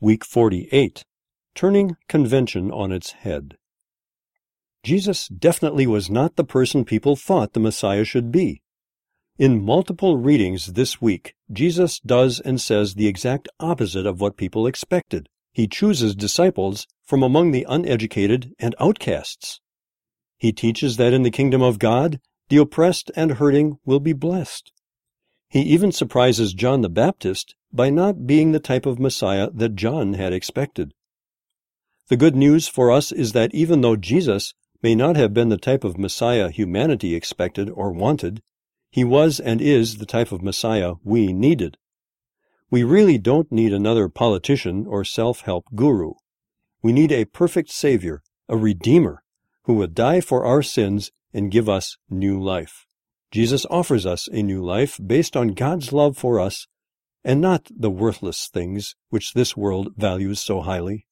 Week 48 Turning Convention on its Head. Jesus definitely was not the person people thought the Messiah should be. In multiple readings this week, Jesus does and says the exact opposite of what people expected. He chooses disciples from among the uneducated and outcasts. He teaches that in the kingdom of God, the oppressed and hurting will be blessed. He even surprises John the Baptist by not being the type of Messiah that John had expected. The good news for us is that even though Jesus may not have been the type of Messiah humanity expected or wanted, he was and is the type of Messiah we needed. We really don't need another politician or self-help guru. We need a perfect Savior, a Redeemer, who would die for our sins and give us new life. Jesus offers us a new life based on God's love for us and not the worthless things which this world values so highly.